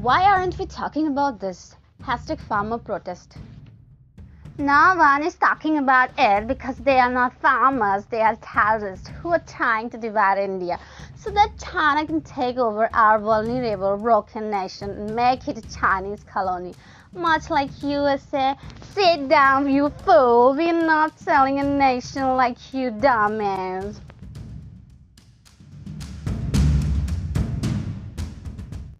Why aren't we talking about this? Hashtag farmer protest. No one is talking about it because they are not farmers, they are terrorists who are trying to divide India so that China can take over our vulnerable, broken nation and make it a Chinese colony. Much like USA, sit down, you fool. We're not selling a nation like you dumbass.